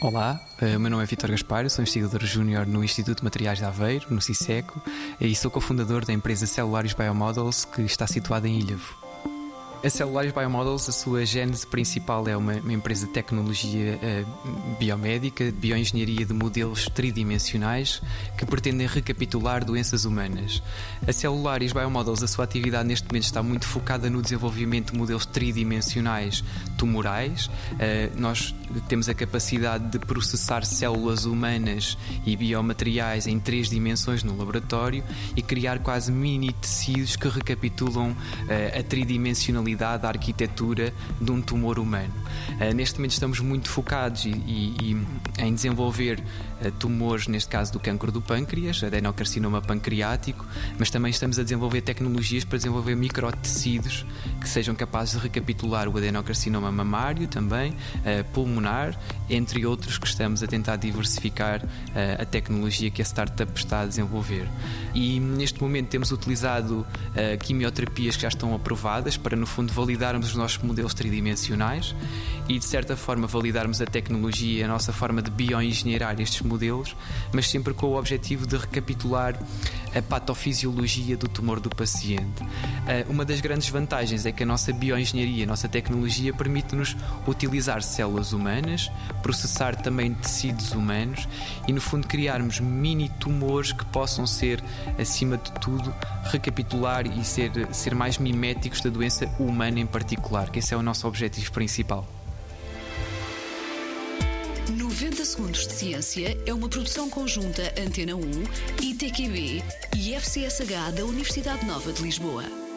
Olá, eh, o meu nome é Vitor Gaspar, sou investigador júnior no Instituto de Materiais de Aveiro, no CISECO, e sou cofundador da empresa Celulares Biomodels, que está situada em Ilhavo. A Celulares Biomodels, a sua gênese principal é uma, uma empresa de tecnologia uh, biomédica, de bioengenharia de modelos tridimensionais que pretendem recapitular doenças humanas. A Celulares Biomodels, a sua atividade neste momento está muito focada no desenvolvimento de modelos tridimensionais tumorais. Uh, nós temos a capacidade de processar células humanas e biomateriais em três dimensões no laboratório e criar quase mini tecidos que recapitulam uh, a tridimensionalidade funcionalidade, a arquitetura de um tumor humano. Uh, neste momento estamos muito focados e, e, e em desenvolver uh, tumores, neste caso do cancro do pâncreas, adenocarcinoma pancreático, mas também estamos a desenvolver tecnologias para desenvolver microtecidos que sejam capazes de recapitular o adenocarcinoma mamário também, uh, pulmonar, entre outros que estamos a tentar diversificar a tecnologia que a startup está a desenvolver. E neste momento temos utilizado quimioterapias que já estão aprovadas para no fundo, validarmos os nossos modelos tridimensionais e, de certa forma, validarmos a tecnologia, a nossa forma de bioengenheirar estes modelos, mas sempre com o objetivo de recapitular a patofisiologia do tumor do paciente. Eh, uma das grandes vantagens é que a nossa bioengenharia, a nossa tecnologia, permite-nos utilizar células humanas, processar também tecidos humanos e, no fundo, criarmos mini tumores que possam ser, acima de tudo, recapitular e ser, ser mais miméticos da doença humana em particular, que esse é o nosso objetivo principal. 90 Segundos de Ciência é uma produção conjunta Antena 1, ITQB e FCSH da Universidade Nova de Lisboa.